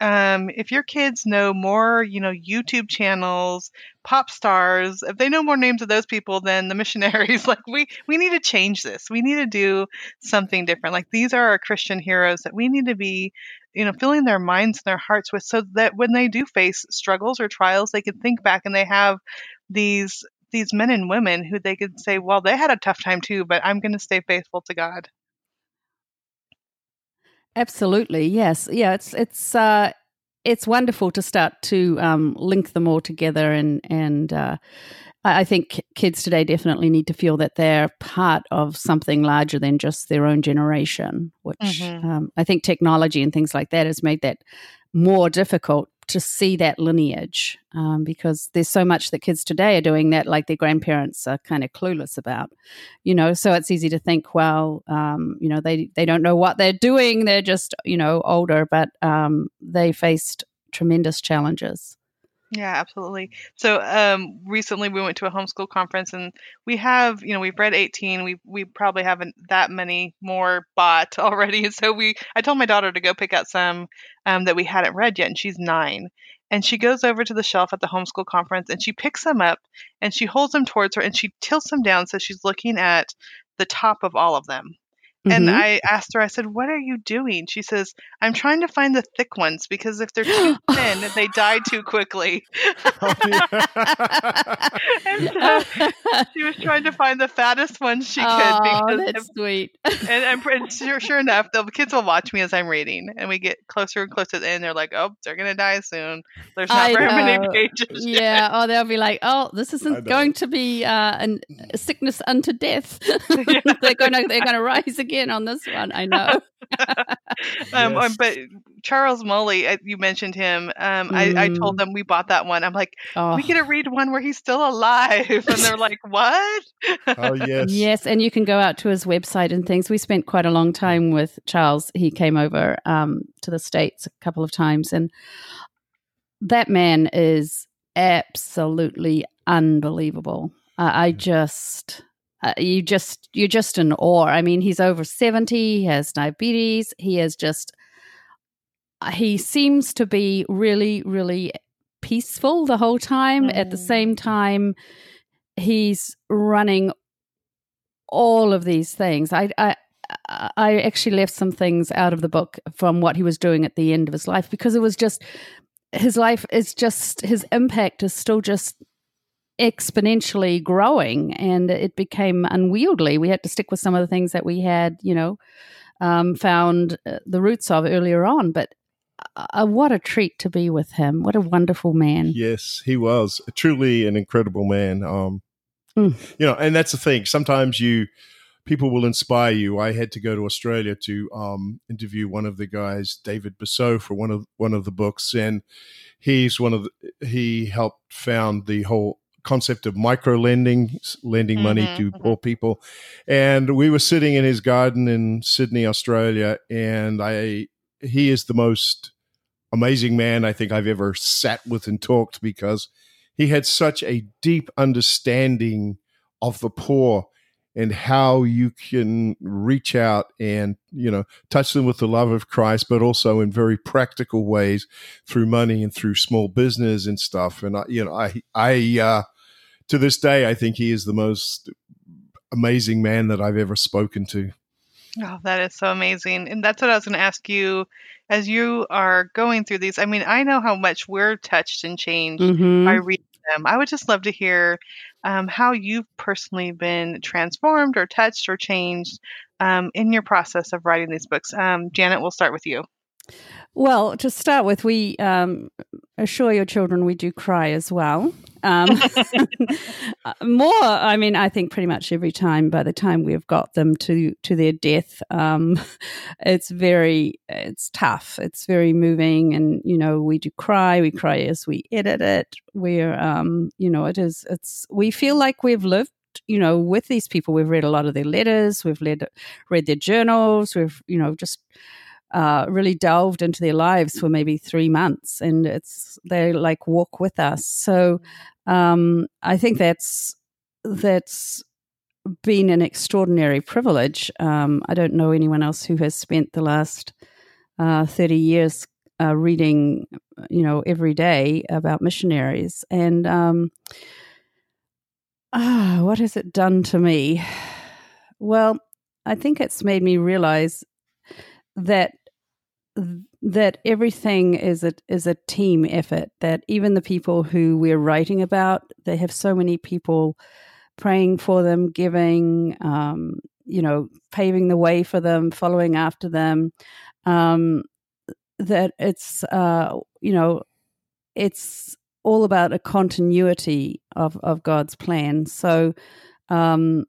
um, if your kids know more, you know, YouTube channels, pop stars, if they know more names of those people than the missionaries, like we we need to change this. We need to do something different. Like these are our Christian heroes that we need to be, you know, filling their minds and their hearts with, so that when they do face struggles or trials, they can think back and they have these these men and women who they could say, well, they had a tough time too, but I'm going to stay faithful to God. Absolutely, yes, yeah. It's it's uh, it's wonderful to start to um, link them all together, and and uh, I think kids today definitely need to feel that they're part of something larger than just their own generation. Which mm-hmm. um, I think technology and things like that has made that more difficult to see that lineage um, because there's so much that kids today are doing that like their grandparents are kind of clueless about you know so it's easy to think well um, you know they they don't know what they're doing they're just you know older but um, they faced tremendous challenges yeah, absolutely. So um, recently we went to a homeschool conference, and we have, you know, we've read 18. We we probably haven't that many more bought already. So we, I told my daughter to go pick out some um, that we hadn't read yet, and she's nine. And she goes over to the shelf at the homeschool conference, and she picks them up, and she holds them towards her, and she tilts them down so she's looking at the top of all of them. And mm-hmm. I asked her, I said, What are you doing? She says, I'm trying to find the thick ones because if they're too thin, they die too quickly. Oh, and so she was trying to find the fattest ones she could. Oh, that's if, sweet. And, and sure, sure enough, the kids will watch me as I'm reading. And we get closer and closer to the end. They're like, Oh, they're going to die soon. There's not I very know. many pages. Yeah. Yet. Oh, they'll be like, Oh, this isn't going to be uh, an, a sickness unto death. they're going to they're going to rise again again on this one. I know. um, yes. But Charles Mulli, uh, you mentioned him. Um, mm. I, I, told mm. them we bought that one. I'm like, oh. we get to read one where he's still alive, and they're like, what? oh yes, yes. And you can go out to his website and things. We spent quite a long time with Charles. He came over um, to the states a couple of times, and that man is absolutely unbelievable. Uh, I mm. just uh, you just you're just in awe. I mean, he's over seventy. He has diabetes. He is just uh, he seems to be really really peaceful the whole time. Mm. At the mm. same time, he's running all of these things. I, I I actually left some things out of the book from what he was doing at the end of his life because it was just his life is just his impact is still just exponentially growing and it became unwieldy. We had to stick with some of the things that we had, you know, um, found uh, the roots of earlier on. But uh, what a treat to be with him. What a wonderful man. Yes, he was truly an incredible man. Um, mm. You know, and that's the thing. Sometimes you people will inspire you. I had to go to Australia to um, interview one of the guys, David Bussau, for one of one of the books, and he's one of the, he helped found the whole concept of micro lending, lending mm-hmm, money to mm-hmm. poor people. And we were sitting in his garden in Sydney, Australia, and I he is the most amazing man I think I've ever sat with and talked because he had such a deep understanding of the poor and how you can reach out and you know touch them with the love of Christ, but also in very practical ways through money and through small business and stuff. And I, you know, I, I, uh, to this day, I think he is the most amazing man that I've ever spoken to. Oh, that is so amazing. And that's what I was going to ask you as you are going through these. I mean, I know how much we're touched and changed mm-hmm. by reading them. I would just love to hear um, how you've personally been transformed or touched or changed um, in your process of writing these books. Um, Janet, we'll start with you. Well, to start with, we um, assure your children we do cry as well. Um, uh, more, I mean, I think pretty much every time. By the time we've got them to to their death, um, it's very, it's tough. It's very moving, and you know, we do cry. We cry as we edit it. We're, um, you know, it is. It's we feel like we've lived you know with these people we've read a lot of their letters we've read read their journals we've you know just uh, really delved into their lives for maybe three months, and it's they like walk with us. So um, I think that's that's been an extraordinary privilege. Um, I don't know anyone else who has spent the last uh, thirty years uh, reading, you know, every day about missionaries, and um, ah, what has it done to me? Well, I think it's made me realize that that everything is a is a team effort that even the people who we're writing about they have so many people praying for them giving um, you know paving the way for them following after them um, that it's uh, you know it's all about a continuity of of God's plan. So um,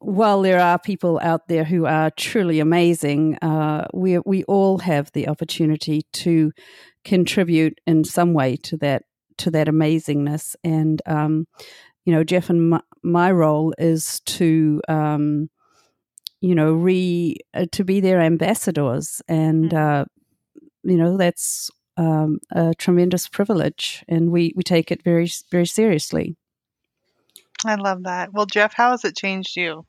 while there are people out there who are truly amazing, uh, we we all have the opportunity to contribute in some way to that to that amazingness. And um, you know, Jeff and my, my role is to um, you know re uh, to be their ambassadors, and mm. uh, you know that's um, a tremendous privilege, and we we take it very very seriously. I love that. Well, Jeff, how has it changed you?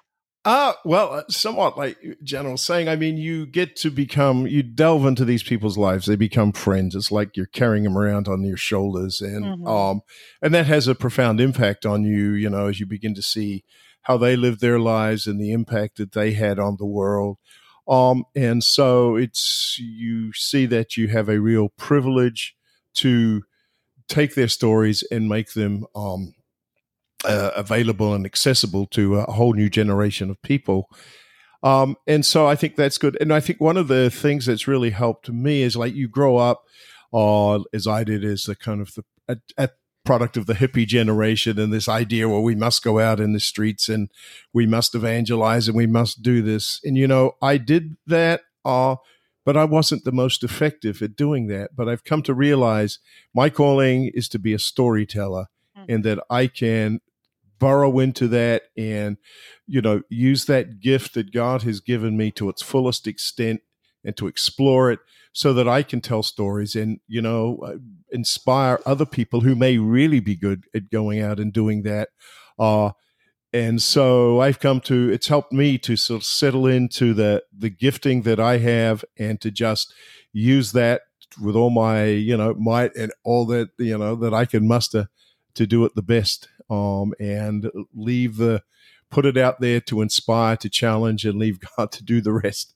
Uh, well, uh, somewhat like General saying, I mean, you get to become, you delve into these people's lives. They become friends. It's like you're carrying them around on your shoulders. And, mm-hmm. um, and that has a profound impact on you, you know, as you begin to see how they lived their lives and the impact that they had on the world. Um, and so it's, you see that you have a real privilege to take their stories and make them, um, uh, available and accessible to a whole new generation of people. Um, and so I think that's good. And I think one of the things that's really helped me is like you grow up, uh, as I did, as a kind of the a, a product of the hippie generation and this idea where we must go out in the streets and we must evangelize and we must do this. And you know, I did that, uh, but I wasn't the most effective at doing that. But I've come to realize my calling is to be a storyteller mm-hmm. and that I can burrow into that and you know use that gift that God has given me to its fullest extent and to explore it so that I can tell stories and you know uh, inspire other people who may really be good at going out and doing that. Uh and so I've come to it's helped me to sort of settle into the the gifting that I have and to just use that with all my you know might and all that you know that I can muster to do it the best um, and leave the put it out there to inspire, to challenge, and leave God to do the rest.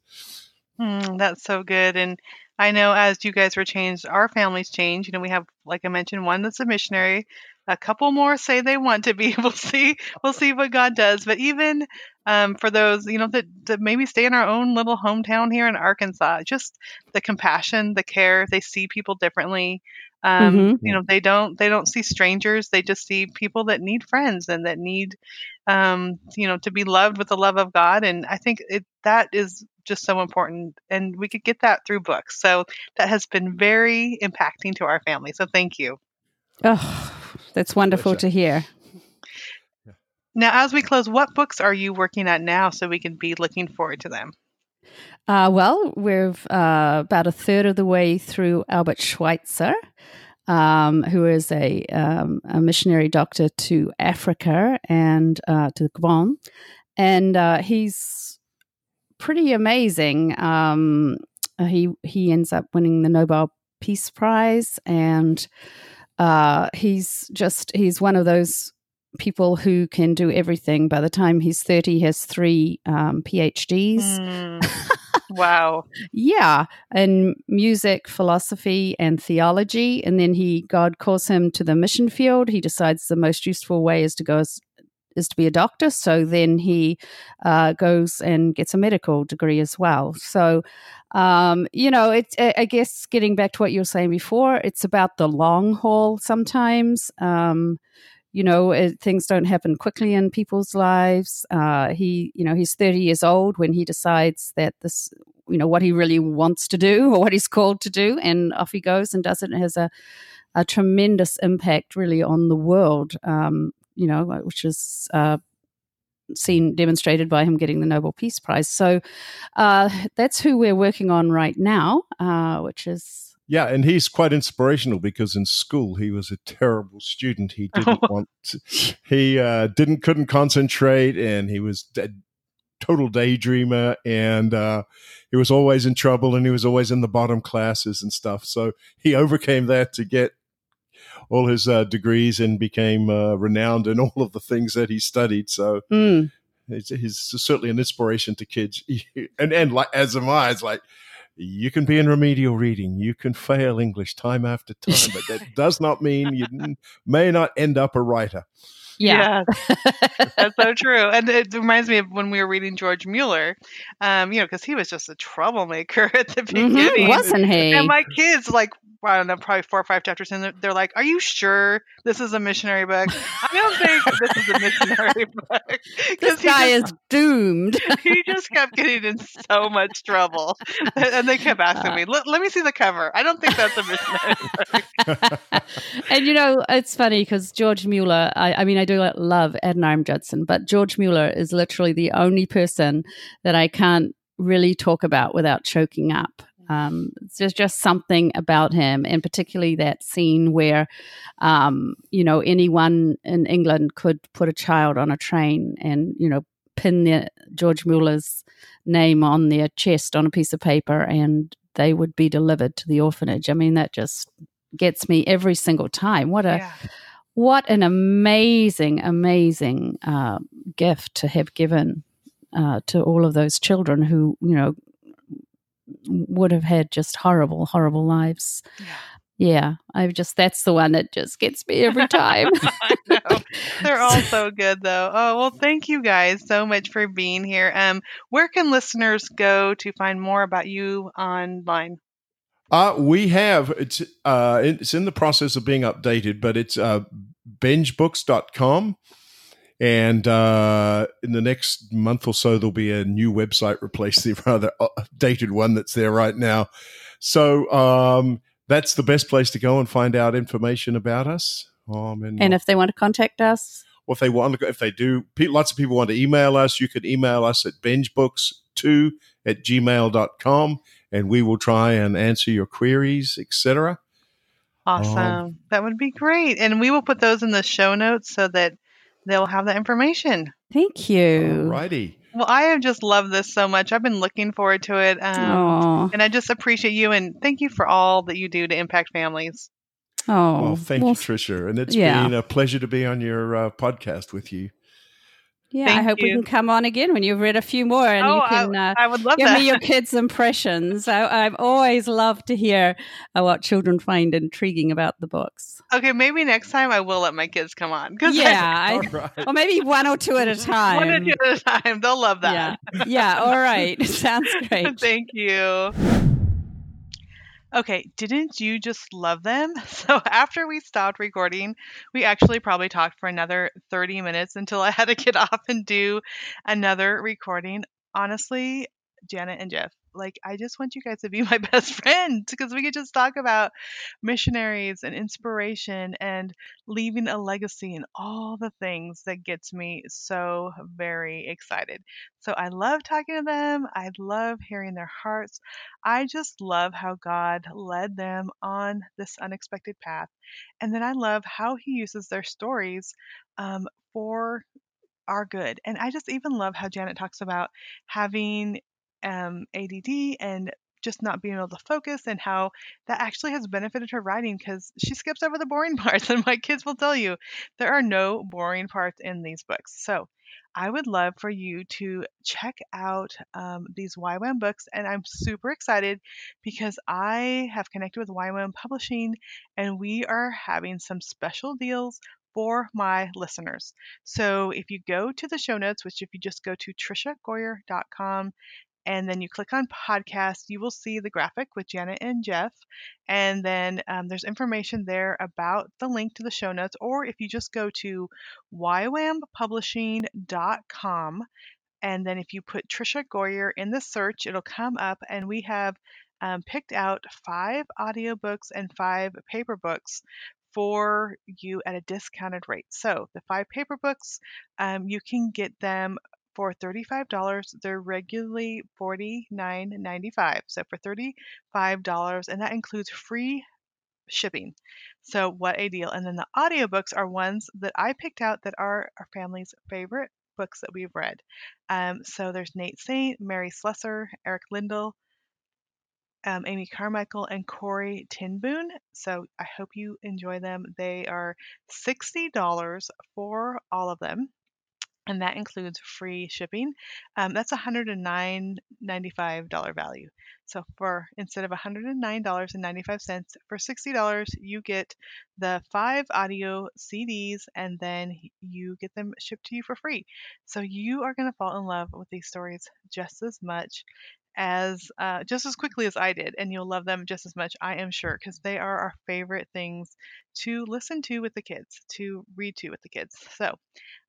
Mm, that's so good. And I know as you guys were changed, our families changed. You know, we have, like I mentioned, one that's a missionary. A couple more say they want to be. We'll see. We'll see what God does. But even um, for those, you know, that, that maybe stay in our own little hometown here in Arkansas, just the compassion, the care, they see people differently. Um, mm-hmm. You know, they don't they don't see strangers. They just see people that need friends and that need, um, you know, to be loved with the love of God. And I think it, that is just so important. And we could get that through books. So that has been very impacting to our family. So thank you. Oh, that's wonderful to hear. Now, as we close, what books are you working at now so we can be looking forward to them? Uh, well, we're uh, about a third of the way through Albert Schweitzer, um, who is a, um, a, missionary doctor to Africa and uh, to Gabon. And uh, he's pretty amazing. Um, he, he ends up winning the Nobel Peace Prize, and uh, he's just, he's one of those people who can do everything. By the time he's 30, he has three um, PhDs. Mm. Wow. yeah. And music, philosophy, and theology. And then he, God calls him to the mission field. He decides the most useful way is to go as, is to be a doctor. So then he uh, goes and gets a medical degree as well. So, um, you know, it's, I guess getting back to what you were saying before, it's about the long haul sometimes. Um, you know, it, things don't happen quickly in people's lives. Uh, he, you know, he's 30 years old when he decides that this, you know, what he really wants to do or what he's called to do. And off he goes and does it. And has a, a tremendous impact really on the world, um, you know, which is uh, seen demonstrated by him getting the Nobel Peace Prize. So uh, that's who we're working on right now, uh, which is yeah, and he's quite inspirational because in school he was a terrible student. He didn't want, to, he uh, didn't couldn't concentrate, and he was a total daydreamer, and uh, he was always in trouble, and he was always in the bottom classes and stuff. So he overcame that to get all his uh, degrees and became uh, renowned in all of the things that he studied. So. Mm. He's, he's certainly an inspiration to kids, and and like as am I. It's like you can be in remedial reading, you can fail English time after time, but that does not mean you may not end up a writer. Yeah, that's so true. And it reminds me of when we were reading George Mueller, um, you know, because he was just a troublemaker at the beginning, mm-hmm, wasn't he? And my kids like I don't know, probably four or five chapters in, they're, they're, like, "Are you sure this is a missionary book?" I don't think this is a missionary book. This guy just, is doomed. he just kept getting in so much trouble, and they kept asking uh, me, "Let me see the cover." I don't think that's a missionary book. and you know, it's funny because George Mueller. I, I, mean, I do love Adoniram Judson, but George Mueller is literally the only person that I can't really talk about without choking up. Um, there's just something about him, and particularly that scene where, um, you know, anyone in England could put a child on a train and, you know, pin their, George Mueller's name on their chest on a piece of paper and they would be delivered to the orphanage. I mean, that just gets me every single time. What a. Yeah. What an amazing, amazing uh, gift to have given uh, to all of those children who, you know, would have had just horrible, horrible lives. Yeah. Yeah, I've just that's the one that just gets me every time. They're all so good though. Oh, well thank you guys so much for being here. Um where can listeners go to find more about you online? Uh we have it's uh it's in the process of being updated, but it's uh bengebooks.com and uh, in the next month or so, there'll be a new website replace the rather dated one that's there right now. So um, that's the best place to go and find out information about us. Um, and, and if they want to contact us, or if they want to, if they do, lots of people want to email us. You can email us at bengebooks2 at gmail.com and we will try and answer your queries, etc. Awesome. Um, that would be great. And we will put those in the show notes so that they'll have the information. Thank you. Righty. Well, I have just loved this so much. I've been looking forward to it. Um, and I just appreciate you and thank you for all that you do to impact families. Oh, well, thank well, you, Tricia. And it's yeah. been a pleasure to be on your uh, podcast with you. Yeah, Thank I hope you. we can come on again when you've read a few more and oh, you can I, uh, I would love give that. me your kids' impressions. I, have always loved to hear uh, what children find intriguing about the books. Okay, maybe next time I will let my kids come on. Yeah, I, right. or maybe one or two at a time. One or two at a time. They'll love that. Yeah, yeah all right. Sounds great. Thank you. Okay, didn't you just love them? So after we stopped recording, we actually probably talked for another 30 minutes until I had to get off and do another recording. Honestly, Janet and Jeff, like I just want you guys to be my best friends because we could just talk about missionaries and inspiration and leaving a legacy and all the things that gets me so very excited. So I love talking to them. I love hearing their hearts. I just love how God led them on this unexpected path. And then I love how he uses their stories um, for our good. And I just even love how Janet talks about having um, ADD and just not being able to focus and how that actually has benefited her writing because she skips over the boring parts and my kids will tell you there are no boring parts in these books so i would love for you to check out um, these ywam books and i'm super excited because i have connected with ywam publishing and we are having some special deals for my listeners. So if you go to the show notes, which if you just go to triciagoyer.com and then you click on podcast, you will see the graphic with Janet and Jeff. And then um, there's information there about the link to the show notes. Or if you just go to ywampublishing.com, and then if you put Tricia Goyer in the search, it'll come up, and we have um, picked out five audiobooks and five paper books for you at a discounted rate. So the five paper books, um, you can get them for $35. They're regularly $49.95. So for $35, and that includes free shipping. So what a deal. And then the audiobooks are ones that I picked out that are our family's favorite books that we've read. Um, so there's Nate Saint, Mary Slessor, Eric Liddell, um, Amy Carmichael, and Corrie ten Boom. So I hope you enjoy them. They are $60 for all of them and that includes free shipping. Um, that's a $109.95 value. So for instead of $109.95 for $60, you get the five audio CDs and then you get them shipped to you for free. So you are going to fall in love with these stories just as much as uh, just as quickly as I did, and you'll love them just as much, I am sure, because they are our favorite things to listen to with the kids, to read to with the kids. So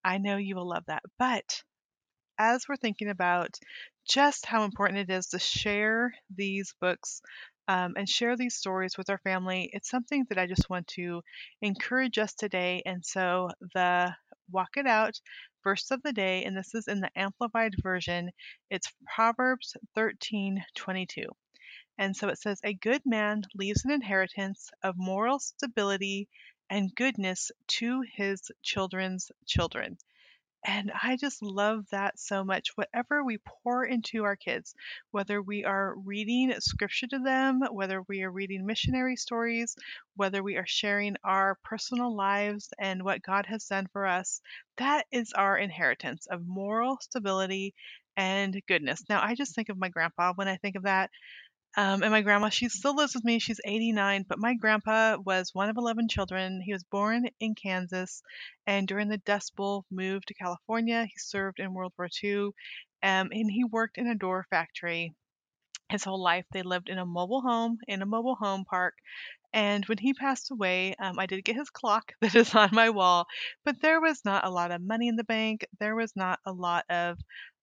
I know you will love that. But as we're thinking about just how important it is to share these books um, and share these stories with our family, it's something that I just want to encourage us today. And so the Walk It Out verse of the day, and this is in the Amplified Version. It's Proverbs 13:22. And so it says, A good man leaves an inheritance of moral stability and goodness to his children's children. And I just love that so much. Whatever we pour into our kids, whether we are reading scripture to them, whether we are reading missionary stories, whether we are sharing our personal lives and what God has done for us, that is our inheritance of moral stability and goodness. Now, I just think of my grandpa when I think of that. Um, and my grandma, she still lives with me. She's 89, but my grandpa was one of 11 children. He was born in Kansas and during the Dust Bowl moved to California. He served in World War II um, and he worked in a door factory his whole life. They lived in a mobile home, in a mobile home park. And when he passed away, um, I did get his clock that is on my wall, but there was not a lot of money in the bank. There was not a lot of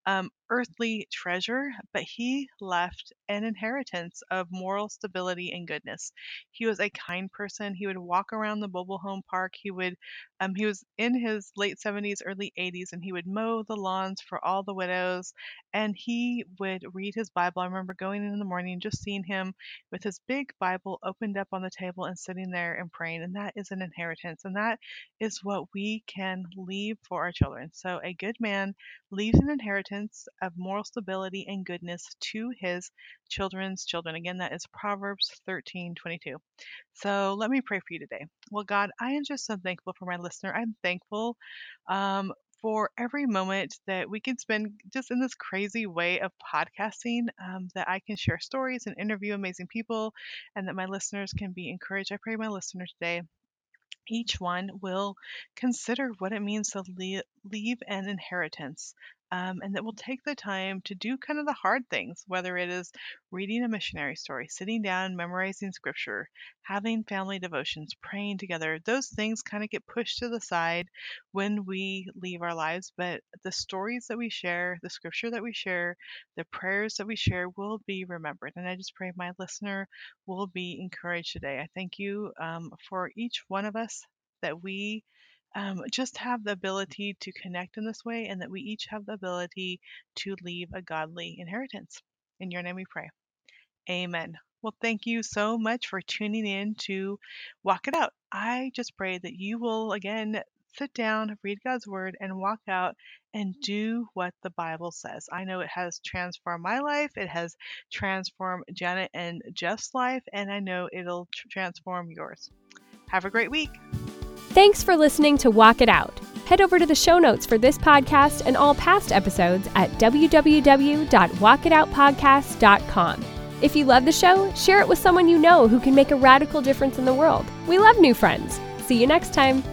um, earthly treasure, but he left an inheritance of moral stability and goodness. He was a kind person. He would walk around the mobile home park. He would, um, he was in his late 70s, early 80s, and he would mow the lawns for all the widows. And he would read his Bible. I remember going in in the morning, just seeing him with his big Bible opened up on the table and sitting there and praying. And that is an inheritance, and that is what we can leave for our children. So a good man leaves an inheritance of moral stability and goodness to his children's children. Again, that is Proverbs 13 22. So let me pray for you today. Well, God, I am just so thankful for my listener. I'm thankful um, for every moment that we can spend just in this crazy way of podcasting, um, that I can share stories and interview amazing people, and that my listeners can be encouraged. I pray my listener today each one will consider what it means to leave an inheritance um, and that we'll take the time to do kind of the hard things, whether it is reading a missionary story, sitting down, memorizing scripture, having family devotions, praying together. Those things kind of get pushed to the side when we leave our lives, but the stories that we share, the scripture that we share, the prayers that we share will be remembered. And I just pray my listener will be encouraged today. I thank you um, for each one of us that we um, just have the ability to connect in this way and that we each have the ability to leave a godly inheritance. In your name we pray. Amen. Well, thank you so much for tuning in to Walk It Out. I just pray that you will again sit down, read God's word, and walk out and do what the Bible says. I know it has transformed my life, it has transformed Janet and Jeff's life, and I know it'll transform yours. Have a great week. Thanks for listening to Walk It Out. Head over to the show notes for this podcast and all past episodes at www.walkitoutpodcast.com. If you love the show, share it with someone you know who can make a radical difference in the world. We love new friends. See you next time.